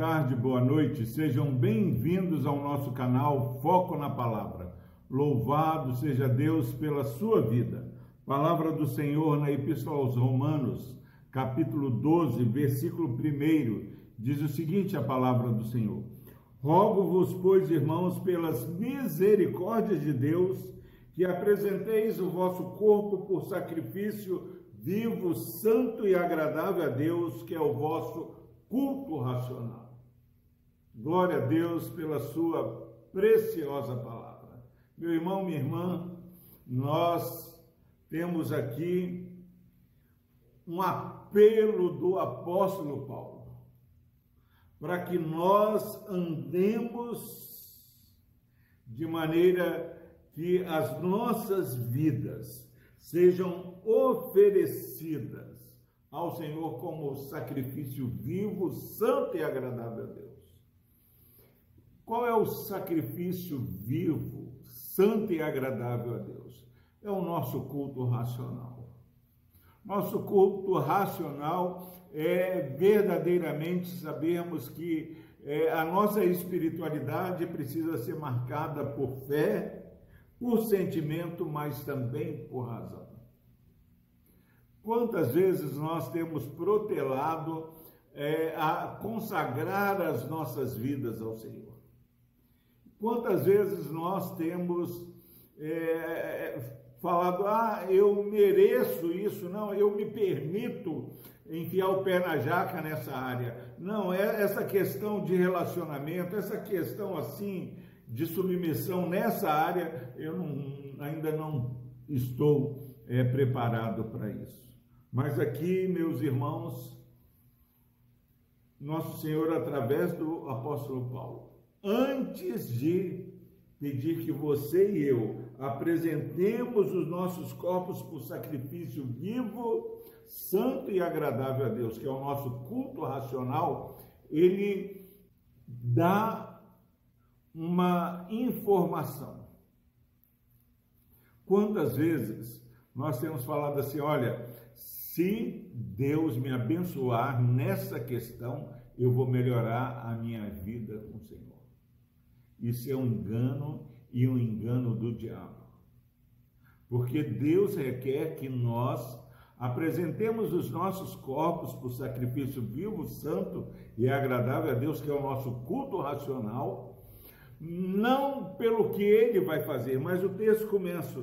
tarde, boa noite. Sejam bem-vindos ao nosso canal Foco na Palavra. Louvado seja Deus pela sua vida. Palavra do Senhor na Epístola aos Romanos, capítulo 12, versículo 1, diz o seguinte: a palavra do Senhor. Rogo-vos, pois, irmãos, pelas misericórdias de Deus, que apresenteis o vosso corpo por sacrifício vivo, santo e agradável a Deus, que é o vosso culto racional. Glória a Deus pela sua preciosa palavra. Meu irmão, minha irmã, nós temos aqui um apelo do apóstolo Paulo para que nós andemos de maneira que as nossas vidas sejam oferecidas ao Senhor como sacrifício vivo, santo e agradável a Deus. Qual é o sacrifício vivo, santo e agradável a Deus? É o nosso culto racional. Nosso culto racional é verdadeiramente sabermos que é, a nossa espiritualidade precisa ser marcada por fé, por sentimento, mas também por razão. Quantas vezes nós temos protelado é, a consagrar as nossas vidas ao Senhor? Quantas vezes nós temos é, falado, ah, eu mereço isso, não, eu me permito enfiar o pé na jaca nessa área. Não, é essa questão de relacionamento, essa questão assim de submissão nessa área, eu não, ainda não estou é, preparado para isso. Mas aqui, meus irmãos, nosso Senhor, através do apóstolo Paulo, antes de pedir que você e eu apresentemos os nossos corpos por sacrifício vivo, santo e agradável a Deus, que é o nosso culto racional, ele dá uma informação. Quantas vezes nós temos falado assim, olha, se Deus me abençoar nessa questão, eu vou melhorar a minha vida com o Senhor. Isso é um engano e um engano do diabo. Porque Deus requer que nós apresentemos os nossos corpos por sacrifício vivo, santo e agradável a Deus, que é o nosso culto racional, não pelo que ele vai fazer, mas o texto começa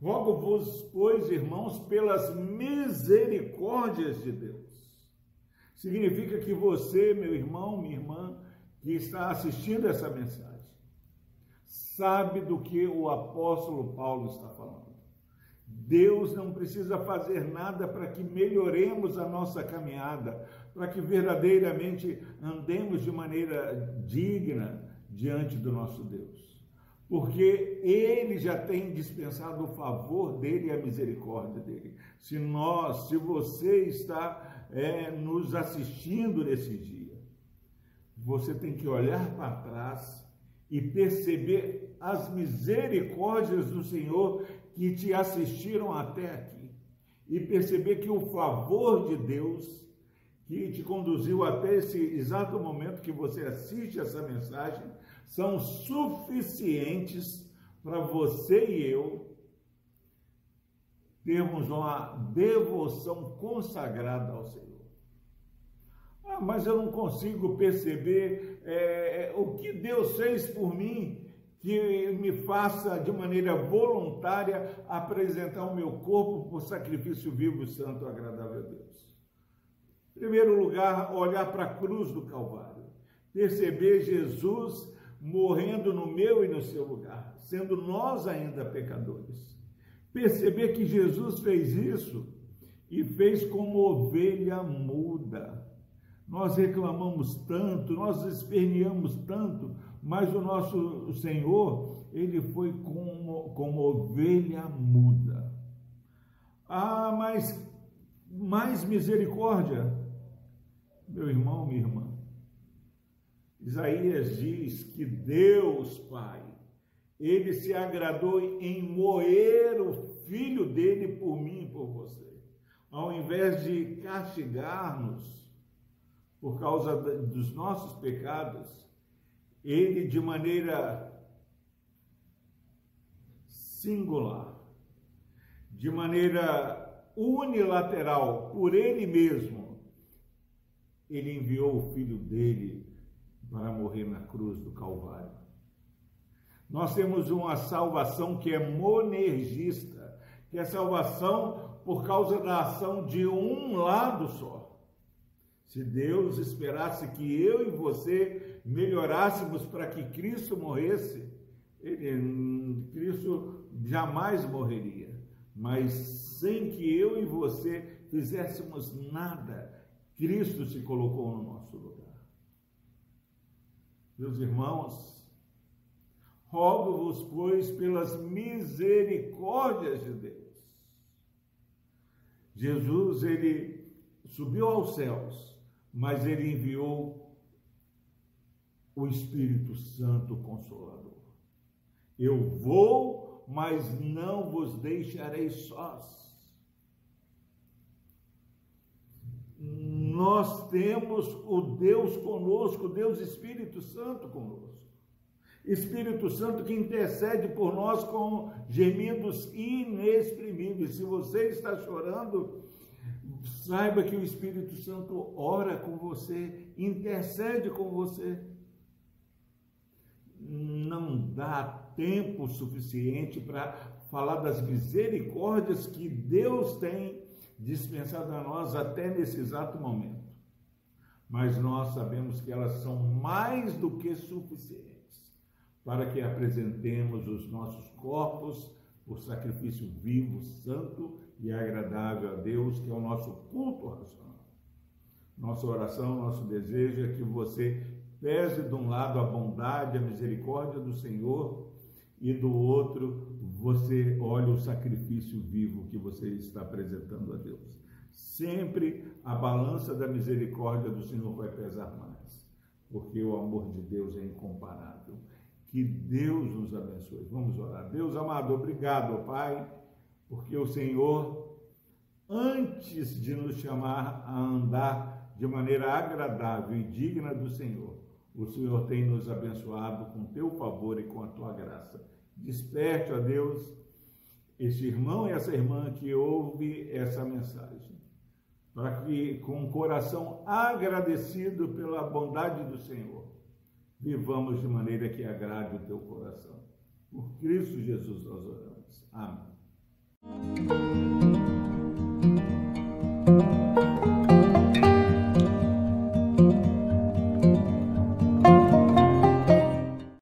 Rogo-vos, pois, irmãos, pelas misericórdias de Deus. Significa que você, meu irmão, minha irmã, que está assistindo essa mensagem, sabe do que o apóstolo Paulo está falando. Deus não precisa fazer nada para que melhoremos a nossa caminhada, para que verdadeiramente andemos de maneira digna diante do nosso Deus porque ele já tem dispensado o favor dele e a misericórdia dele. Se nós, se você está é, nos assistindo nesse dia, você tem que olhar para trás e perceber as misericórdias do Senhor que te assistiram até aqui. E perceber que o favor de Deus que te conduziu até esse exato momento que você assiste essa mensagem são suficientes para você e eu termos uma devoção consagrada ao Senhor. Ah, mas eu não consigo perceber é, o que Deus fez por mim que me faça de maneira voluntária apresentar o meu corpo por sacrifício vivo, santo, agradável a Deus. Em primeiro lugar, olhar para a cruz do Calvário, perceber Jesus morrendo no meu e no seu lugar, sendo nós ainda pecadores. Perceber que Jesus fez isso e fez como ovelha muda. Nós reclamamos tanto, nós esperneamos tanto, mas o nosso Senhor, ele foi como, como ovelha muda. Ah, mas mais misericórdia, meu irmão, minha irmã. Isaías diz que Deus, Pai, ele se agradou em moer o filho dele por mim e por você. Ao invés de castigar-nos por causa dos nossos pecados, ele de maneira singular, de maneira unilateral, por ele mesmo, ele enviou o filho dele para morrer na cruz do Calvário. Nós temos uma salvação que é monergista, que é salvação por causa da ação de um lado só. Se Deus esperasse que eu e você melhorássemos para que Cristo morresse, ele, Cristo jamais morreria. Mas sem que eu e você fizéssemos nada, Cristo se colocou no nosso lugar. Meus irmãos, rogo-vos, pois, pelas misericórdias de Deus. Jesus, ele subiu aos céus, mas ele enviou o Espírito Santo Consolador. Eu vou, mas não vos deixarei sós. nós temos o Deus conosco, Deus Espírito Santo conosco. Espírito Santo que intercede por nós com gemidos inexprimíveis. Se você está chorando, saiba que o Espírito Santo ora com você, intercede com você. Não dá tempo suficiente para falar das misericórdias que Deus tem dispensado a nós até nesse exato momento. Mas nós sabemos que elas são mais do que suficientes para que apresentemos os nossos corpos por sacrifício vivo, santo e agradável a Deus, que é o nosso culto racional. Nossa oração, nosso desejo é que você pese de um lado a bondade, a misericórdia do Senhor e do outro você olha o sacrifício vivo que você está apresentando a Deus. Sempre a balança da misericórdia do Senhor vai pesar mais, porque o amor de Deus é incomparável. Que Deus nos abençoe. Vamos orar. Deus amado, obrigado, Pai, porque o Senhor, antes de nos chamar a andar de maneira agradável e digna do Senhor, o Senhor tem nos abençoado com teu favor e com a tua graça. Desperte, ó Deus, esse irmão e essa irmã que ouve essa mensagem, para que, com um coração agradecido pela bondade do Senhor, vivamos de maneira que agrade o teu coração. Por Cristo Jesus nós oramos. Amém. Thank you.